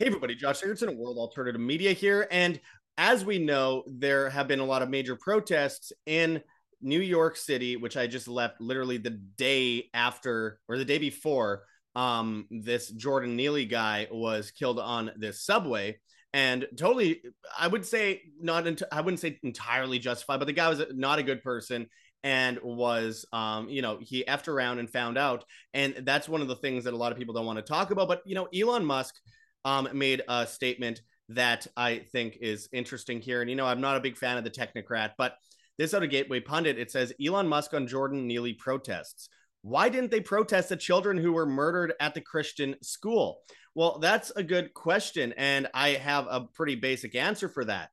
Hey, everybody, Josh Sigurdson, of World Alternative Media here. And as we know, there have been a lot of major protests in New York City, which I just left literally the day after or the day before um, this Jordan Neely guy was killed on this subway. And totally, I would say not, I wouldn't say entirely justified, but the guy was not a good person and was um you know he effed around and found out and that's one of the things that a lot of people don't want to talk about but you know Elon Musk um, made a statement that I think is interesting here. And, you know, I'm not a big fan of the technocrat, but this out of Gateway Pundit, it says Elon Musk on Jordan Neely protests. Why didn't they protest the children who were murdered at the Christian school? Well, that's a good question. And I have a pretty basic answer for that.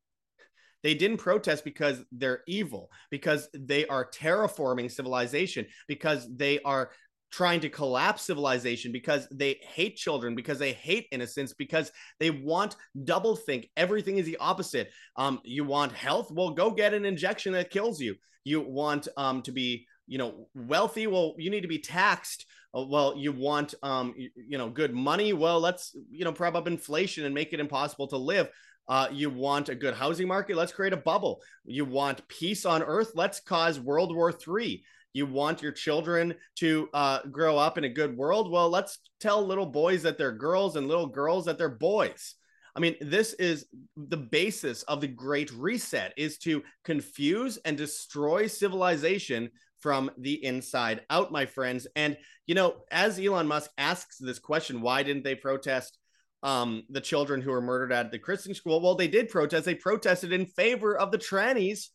They didn't protest because they're evil, because they are terraforming civilization, because they are trying to collapse civilization because they hate children, because they hate innocence, because they want double think. Everything is the opposite. Um, you want health? Well, go get an injection that kills you. You want um, to be, you know, wealthy? Well, you need to be taxed. Uh, well, you want, um, you, you know, good money? Well, let's, you know, prop up inflation and make it impossible to live. Uh, you want a good housing market? Let's create a bubble. You want peace on earth? Let's cause World War Three you want your children to uh, grow up in a good world well let's tell little boys that they're girls and little girls that they're boys i mean this is the basis of the great reset is to confuse and destroy civilization from the inside out my friends and you know as elon musk asks this question why didn't they protest um, the children who were murdered at the Christian school. Well, they did protest. They protested in favor of the trannies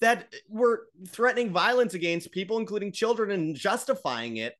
that were threatening violence against people, including children, and justifying it,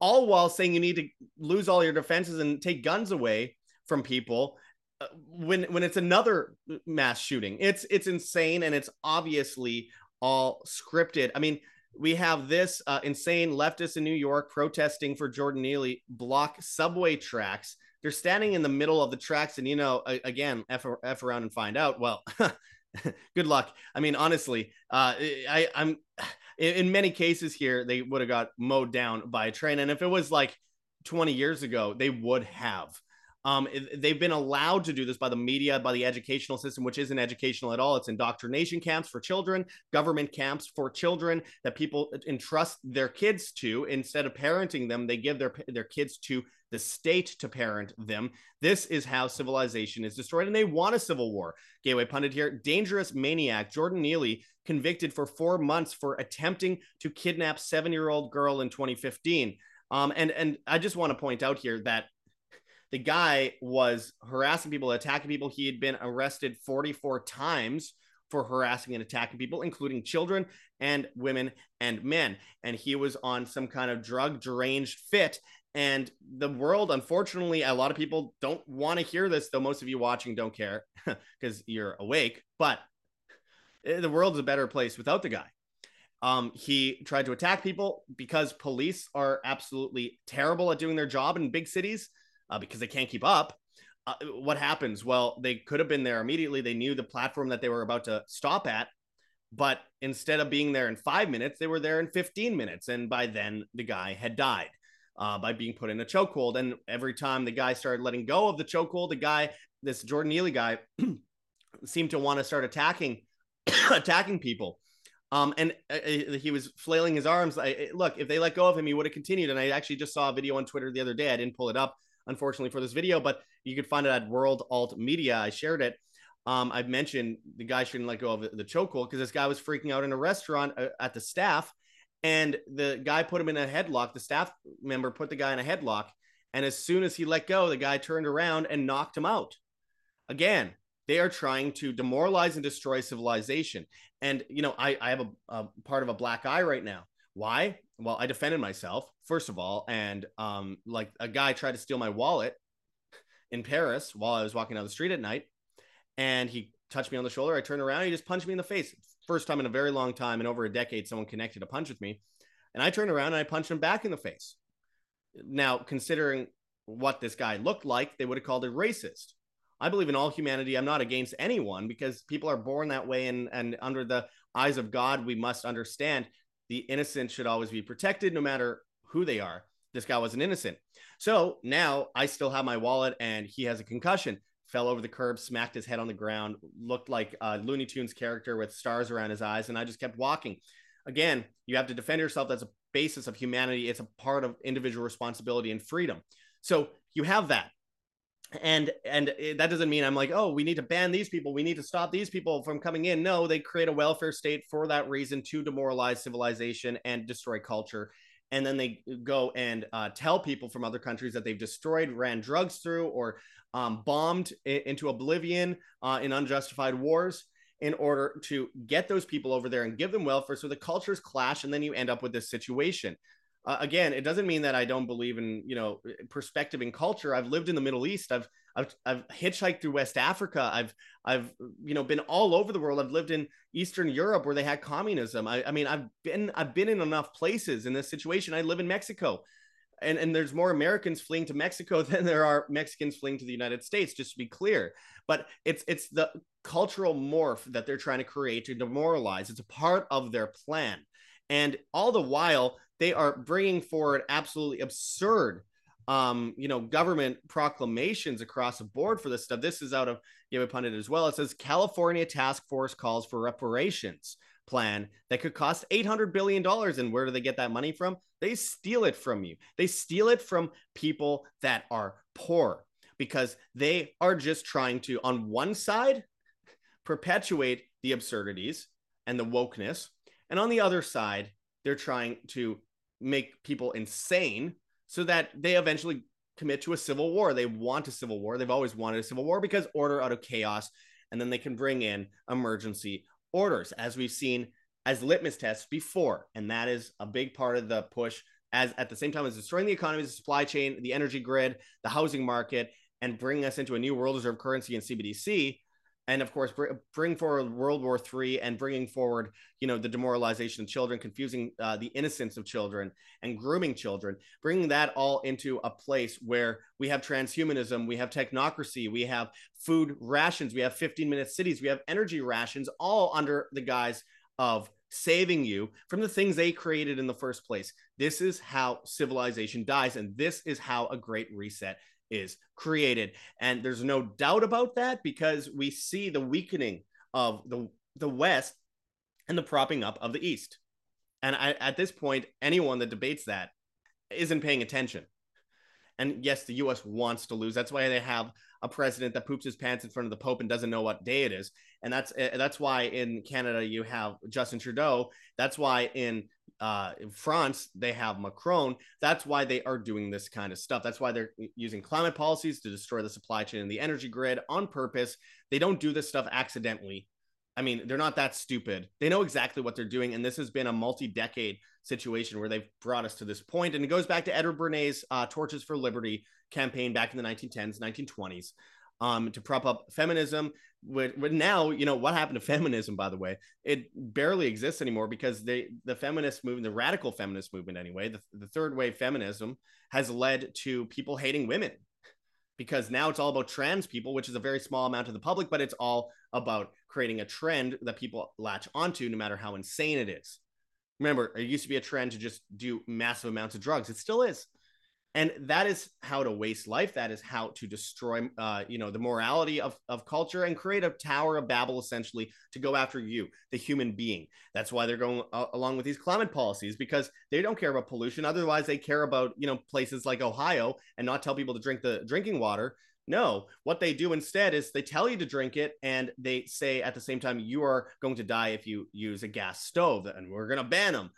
all while saying you need to lose all your defenses and take guns away from people. Uh, when when it's another mass shooting, it's it's insane and it's obviously all scripted. I mean, we have this uh, insane leftist in New York protesting for Jordan Neely block subway tracks. They're standing in the middle of the tracks, and you know, again, f, f around and find out. Well, good luck. I mean, honestly, uh, I, I'm in many cases here, they would have got mowed down by a train. And if it was like 20 years ago, they would have. Um, they've been allowed to do this by the media, by the educational system, which isn't educational at all. It's indoctrination camps for children, government camps for children that people entrust their kids to. Instead of parenting them, they give their their kids to the state to parent them. This is how civilization is destroyed, and they want a civil war. Gateway pundit here: dangerous maniac Jordan Neely convicted for four months for attempting to kidnap seven-year-old girl in 2015. Um, and and I just want to point out here that the guy was harassing people, attacking people. He had been arrested 44 times for harassing and attacking people, including children and women and men. And he was on some kind of drug deranged fit. And the world, unfortunately, a lot of people don't want to hear this, though most of you watching don't care because you're awake. But eh, the world's a better place without the guy. Um, he tried to attack people because police are absolutely terrible at doing their job in big cities uh, because they can't keep up. Uh, what happens? Well, they could have been there immediately. They knew the platform that they were about to stop at, but instead of being there in five minutes, they were there in 15 minutes. And by then, the guy had died uh, by being put in a chokehold. And every time the guy started letting go of the chokehold, the guy, this Jordan Neely guy, seemed to want to start attacking, attacking people. Um, and uh, uh, he was flailing his arms. I, look, if they let go of him, he would have continued. And I actually just saw a video on Twitter the other day. I didn't pull it up, unfortunately, for this video, but you could find it at World Alt Media. I shared it. Um, I've mentioned the guy shouldn't let go of the chokehold because this guy was freaking out in a restaurant uh, at the staff and the guy put him in a headlock. The staff member put the guy in a headlock. And as soon as he let go, the guy turned around and knocked him out. Again, they are trying to demoralize and destroy civilization. And, you know, I, I have a, a part of a black eye right now. Why? Well, I defended myself, first of all. And um, like a guy tried to steal my wallet in Paris while I was walking down the street at night. And he touched me on the shoulder. I turned around. He just punched me in the face first time in a very long time in over a decade someone connected a punch with me and i turned around and i punched him back in the face now considering what this guy looked like they would have called it racist i believe in all humanity i'm not against anyone because people are born that way and and under the eyes of god we must understand the innocent should always be protected no matter who they are this guy wasn't innocent So now I still have my wallet and he has a concussion. Fell over the curb, smacked his head on the ground, looked like a Looney Tunes character with stars around his eyes. And I just kept walking. Again, you have to defend yourself. That's a basis of humanity. It's a part of individual responsibility and freedom. So you have that and and that doesn't mean i'm like oh we need to ban these people. We need to stop these people from coming in. No they create a welfare state for that reason to demoralize civilization and destroy culture. And then they go and uh, tell people from other countries that they've destroyed ran drugs through or um, bombed into oblivion uh, in unjustified wars in order to get those people over there and give them welfare so the cultures clash and then you end up with this situation uh, again, it doesn't mean that I don't believe in you know perspective and culture. I've lived in the Middle East. I've I've I've hitchhiked through West Africa. I've I've you know been all over the world. I've lived in Eastern Europe where they had communism. I, I mean I've been I've been in enough places in this situation. I live in Mexico. And, and there's more Americans fleeing to Mexico than there are Mexicans fleeing to the United States, just to be clear. But it's it's the cultural morph that they're trying to create to demoralize. It's a part of their plan. And all the while, they are bringing forward absolutely absurd um, you know, government proclamations across the board for this stuff. This is out of Gateway Pundit as well. It says California task force calls for reparations plan that could cost $800 billion. And where do they get that money from? They steal it from you. They steal it from people that are poor because they are just trying to, on one side, perpetuate the absurdities and the wokeness. And on the other side, they're trying to make people insane so that they eventually commit to a civil war. They want a civil war. They've always wanted a civil war because order out of chaos. And then they can bring in emergency orders, as we've seen as litmus tests before. And that is a big part of the push as at the same time as destroying the economy, the supply chain, the energy grid, the housing market, and bringing us into a new world reserve currency and CBDC and of course br- bring forward world war iii and bringing forward you know the demoralization of children confusing uh, the innocence of children and grooming children bringing that all into a place where we have transhumanism we have technocracy we have food rations we have 15 minute cities we have energy rations all under the guise of saving you from the things they created in the first place. This is how civilization dies and this is how a great reset is created. And there's no doubt about that because we see the weakening of the, the West and the propping up of the East. And I, at this point, anyone that debates that isn't paying attention. And yes, the US wants to lose. That's why they have a president that poops his pants in front of the Pope and doesn't know what day it is. And that's eh, that's why in Canada you have Justin Trudeau. That's why in uh, in France, they have Macron. That's why they are doing this kind of stuff. That's why they're using climate policies to destroy the supply chain and the energy grid on purpose. They don't do this stuff accidentally. I mean, they're not that stupid. They know exactly what they're doing. And this has been a multi decade situation where they've brought us to this point. And it goes back to Edward Bernays' uh, Torches for Liberty campaign back in the 1910s, 1920s um, to prop up feminism. With now, you know what happened to feminism. By the way, it barely exists anymore because they the feminist movement, the radical feminist movement, anyway, the, the third wave feminism has led to people hating women because now it's all about trans people, which is a very small amount of the public, but it's all about creating a trend that people latch onto, no matter how insane it is. Remember, it used to be a trend to just do massive amounts of drugs. It still is and that is how to waste life. That is how to destroy uh, you know the morality of, of culture and create a tower of babel essentially to go after you the human being. That's why they're going uh, along with these climate policies because they don't care about pollution. Otherwise they care about you know places like ohio and not tell people to drink the drinking water. No, what they do instead is they tell you to drink it, and they say at the same time, you are going to die if you use a gas stove, and we're going to ban them.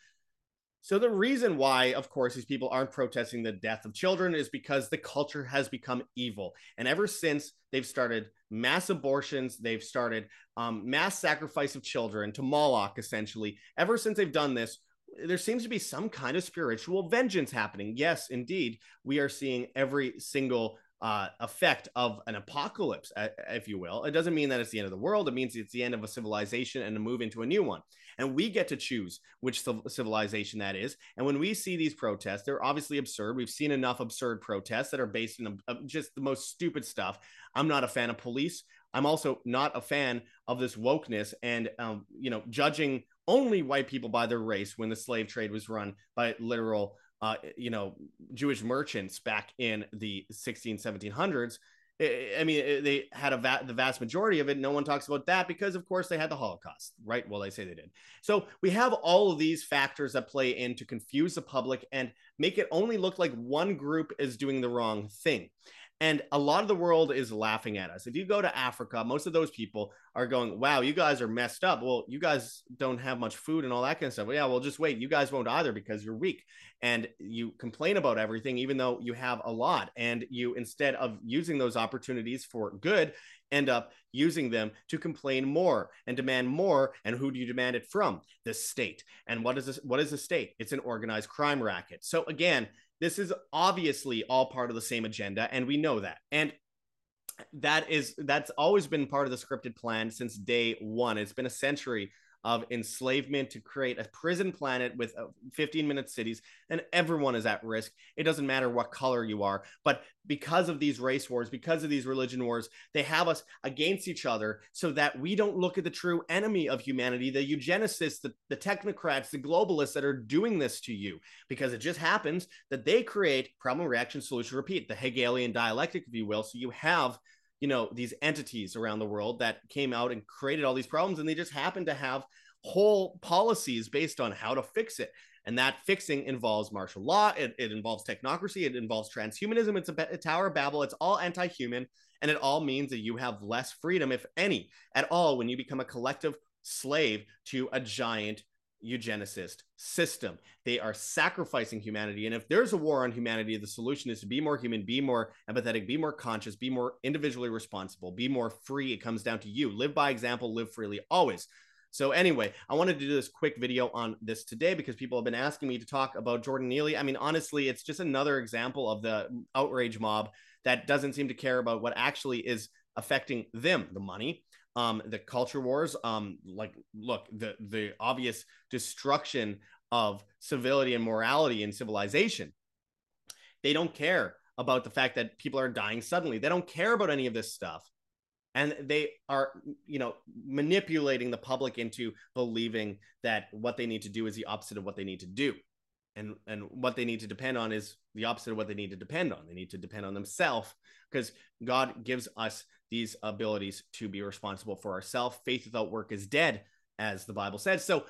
So the reason why, of course, these people aren't protesting the death of children is because the culture has become evil. And ever since they've started mass abortions, they've started um, mass sacrifice of children to Moloch, essentially. Ever since they've done this, there seems to be some kind of spiritual vengeance happening. Yes, indeed, we are seeing every single uh, effect of an apocalypse, if you will. It doesn't mean that it's the end of the world. It means it's the end of a civilization and a move into a new one. And we get to choose which civilization that is. And when we see these protests, they're obviously absurd. We've seen enough absurd protests that are based in a, just the most stupid stuff. I'm not a fan of police. I'm also not a fan of this wokeness and, um, you know, judging only white people by their race when the slave trade was run by literal uh, you know, Jewish merchants back in the 16, 1700s. I mean, uh, they had a va- the vast majority of it. No one talks about that because, of course, they had the Holocaust, right? Well, they say they did. So we have all of these factors that play in to confuse the public and make it only look like one group is doing the wrong thing. And a lot of the world is laughing at us. If you go to Africa, most of those people are going, wow, you guys are messed up. Well, you guys don't have much food and all that kind of stuff. Well, yeah, well, just wait. You guys won't either because you're weak and you complain about everything, even though you have a lot. And you, instead of using those opportunities for good, end up using them to complain more and demand more. And who do you demand it from? The state. And what is this? What is the state? It's an organized crime racket. So again, this is obviously all part of the same agenda, and we know that. And that is that's always been part of the scripted plan since day one. It's been a century of enslavement to create a prison planet with uh, 15 minute cities and everyone is at risk. It doesn't matter what color you are but because of these race wars because of these religion wars they have us against each other so that we don't look at the true enemy of humanity the eugenicists the, the technocrats the globalists that are doing this to you. Because it just happens that they create problem reaction solution repeat the hegelian dialectic if you will. So you have you know these entities around the world that came out and created all these problems and they just happen to have whole policies based on how to fix it. And that fixing involves martial law it, it involves technocracy it involves transhumanism it's a, a tower of babel it's all anti-human and it all means that you have less freedom if any at all when you become a collective slave to a giant eugenicist system. They are sacrificing humanity. And if there's a war on humanity, the solution is to be more human, be more empathetic, be more conscious, be more individually responsible, be more free. It comes down to you. Live by example, live freely, always. So anyway, I wanted to do this quick video on this today because people have been asking me to talk about Jordan Neely. I mean, honestly, it's just another example of the outrage mob that doesn't seem to care about what actually is affecting them, the money, um, the culture wars, um, like look, the the obvious destruction of civility and morality and civilization. They don't care about the fact that people are dying suddenly. They don't care about any of this stuff. And they are, you know, manipulating the public into believing that what they need to do is the opposite of what they need to do. And and what they need to depend on is the opposite of what they need to depend on. They need to depend on themselves because God gives us these abilities to be responsible for ourselves. Faith without work is dead, as the Bible says. So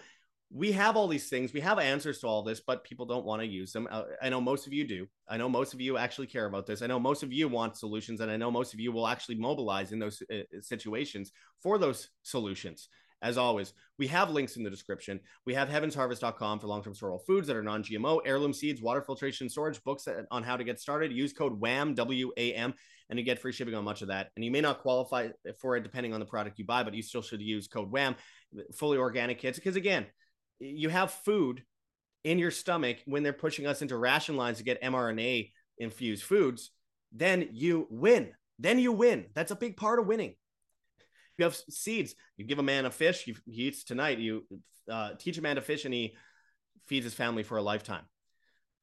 we have all these things. We have answers to all this, but people don't want to use them. Uh, I know most of you do. I know most of you actually care about this. I know most of you want solutions, and I know most of you will actually mobilize in those uh, situations for those solutions. As always, we have links in the description. We have heavensharvest.com for long term storable foods that are non GMO, heirloom seeds, water filtration storage, books on how to get started. Use code WAM, W A M, and you get free shipping on much of that. And you may not qualify for it depending on the product you buy, but you still should use code WAM, fully organic kits. Because again, you have food in your stomach when they're pushing us into ration lines to get mRNA infused foods, then you win. Then you win. That's a big part of winning you have seeds. You give a man a fish, he eats tonight. You uh, teach a man to fish, and he feeds his family for a lifetime.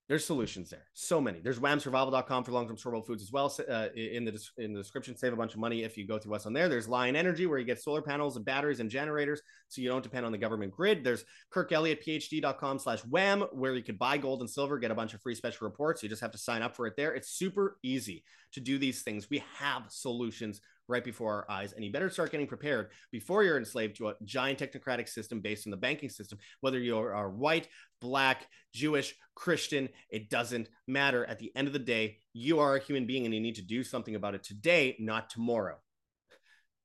There's solutions there. So many. There's wamsurvival.com for long-term storable foods as well. Uh, in the in the description, save a bunch of money if you go through us on there. There's Lion Energy where you get solar panels and batteries and generators, so you don't depend on the government grid. There's KirkElliottPhD.com slash wam where you could buy gold and silver, get a bunch of free special reports. You just have to sign up for it there. It's super easy to do these things. We have solutions right before our eyes. And you better start getting prepared before you're enslaved to a giant technocratic system based on the banking system. Whether you are white, black, Jewish, Christian, it doesn't matter. At the end of the day, you are a human being and you need to do something about it today, not tomorrow.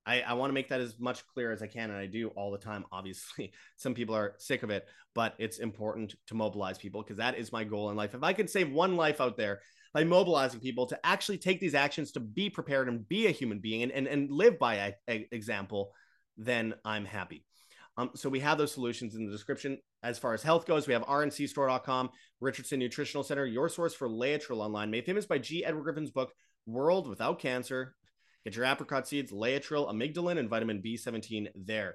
I, I want to make that as much clear as I can, and I do all the time. Obviously, some people are sick of it, but it's important to mobilize people because that is my goal in life. If I could save one life out there by mobilizing people to actually take these actions to be prepared and be a human being and, and, and live by a, a example, then I'm happy. Um, so we have those solutions in the description. As far as health goes, we have rncstore.com, Richardson Nutritional Center, your source for Laetrile online, made famous by G. Edward Griffin's book, World Without Cancer. Get your apricot seeds, Laetrile, amygdalin, and vitamin B17 there.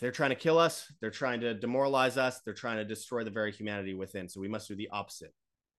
They're trying to kill us. They're trying to demoralize us. They're trying to destroy the very humanity within. So we must do the opposite.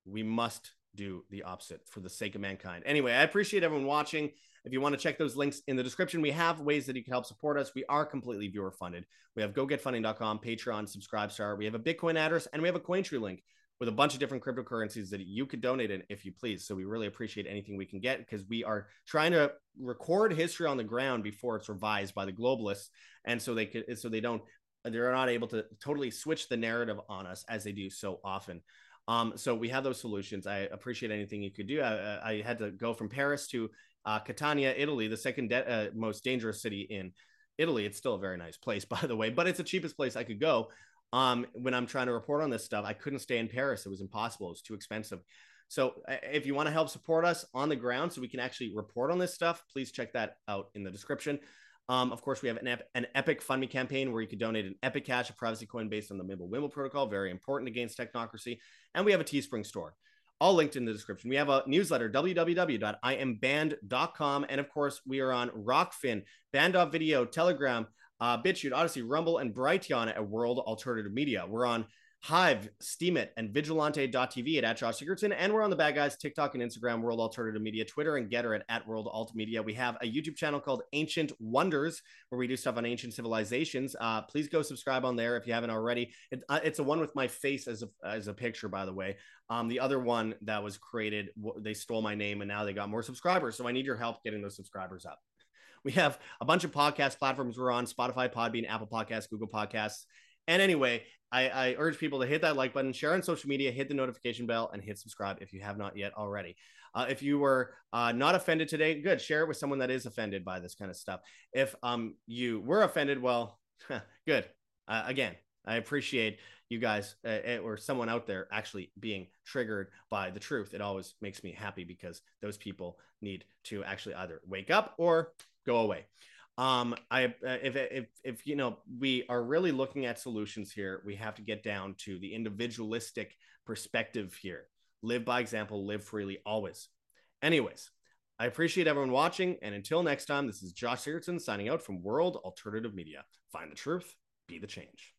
We must do the opposite for the sake of mankind. Anyway, I appreciate everyone watching. If you want to check those links in the description, we have ways that you can help support us. We are completely viewer funded. We have gogetfunding.com, Patreon, Subscribestar. We have a Bitcoin address and we have a Cointree link. with a bunch of different cryptocurrencies that you could donate in if you please. So we really appreciate anything we can get because we are trying to record history on the ground before it's revised by the globalists, and so they could so they don't they're not able to totally switch the narrative on us as they do so often. Um, so we have those solutions. I appreciate anything you could do. I, I had to go from Paris to uh, Catania, Italy, the second de- uh, most dangerous city in Italy. It's still a very nice place, by the way, but it's the cheapest place I could go. Um, when I'm trying to report on this stuff, I couldn't stay in Paris. It was impossible. It was too expensive. So uh, if you want to help support us on the ground so we can actually report on this stuff, please check that out in the description. Um, of course, we have an, ep- an Epic Fund Me campaign where you can donate an Epic Cash, of privacy coin based on the Mimblewimble protocol, very important against technocracy. And we have a Teespring store, all linked in the description. We have a newsletter, www.iamband.com. And of course, we are on Rokfin, Banned.video, Telegram, uh, BitChute, Odysee, Rumble, and Brighteon at World Alternative Media. We're on Hive, Steemit, and Vigilante.tv at, at Josh Sigurdson. And we're on the Bad Guys, TikTok and Instagram, World Alternative Media, Twitter, and Gettr at, at World Alt Media. We have a YouTube channel called Ancient Wonders, where we do stuff on ancient civilizations. Uh, please go subscribe on there if you haven't already. It, uh, it's a one with my face as a, as a picture, by the way. Um, the other one that was created, they stole my name and now they got more subscribers. So I need your help getting those subscribers up. We have a bunch of podcast platforms we're on Spotify, Podbean, Apple Podcasts, Google Podcasts. And anyway, I, I, urge people to hit that like button, share on social media, hit the notification bell, and hit subscribe if you have not yet already. Uh, if you were uh, not offended today, good. Share it with someone that is offended by this kind of stuff. If um you were offended, well, good. Uh, again, I appreciate you guys uh, eh, or someone out there actually being triggered by the truth. It always makes me happy because those people need to actually either wake up or go away um i uh, if if if you know we are really looking at solutions here we have to get down to the individualistic perspective here. Live by example live freely always. Anyways i appreciate everyone watching and until next time this is josh Sigurdson signing out from world alternative media. Find the truth be the change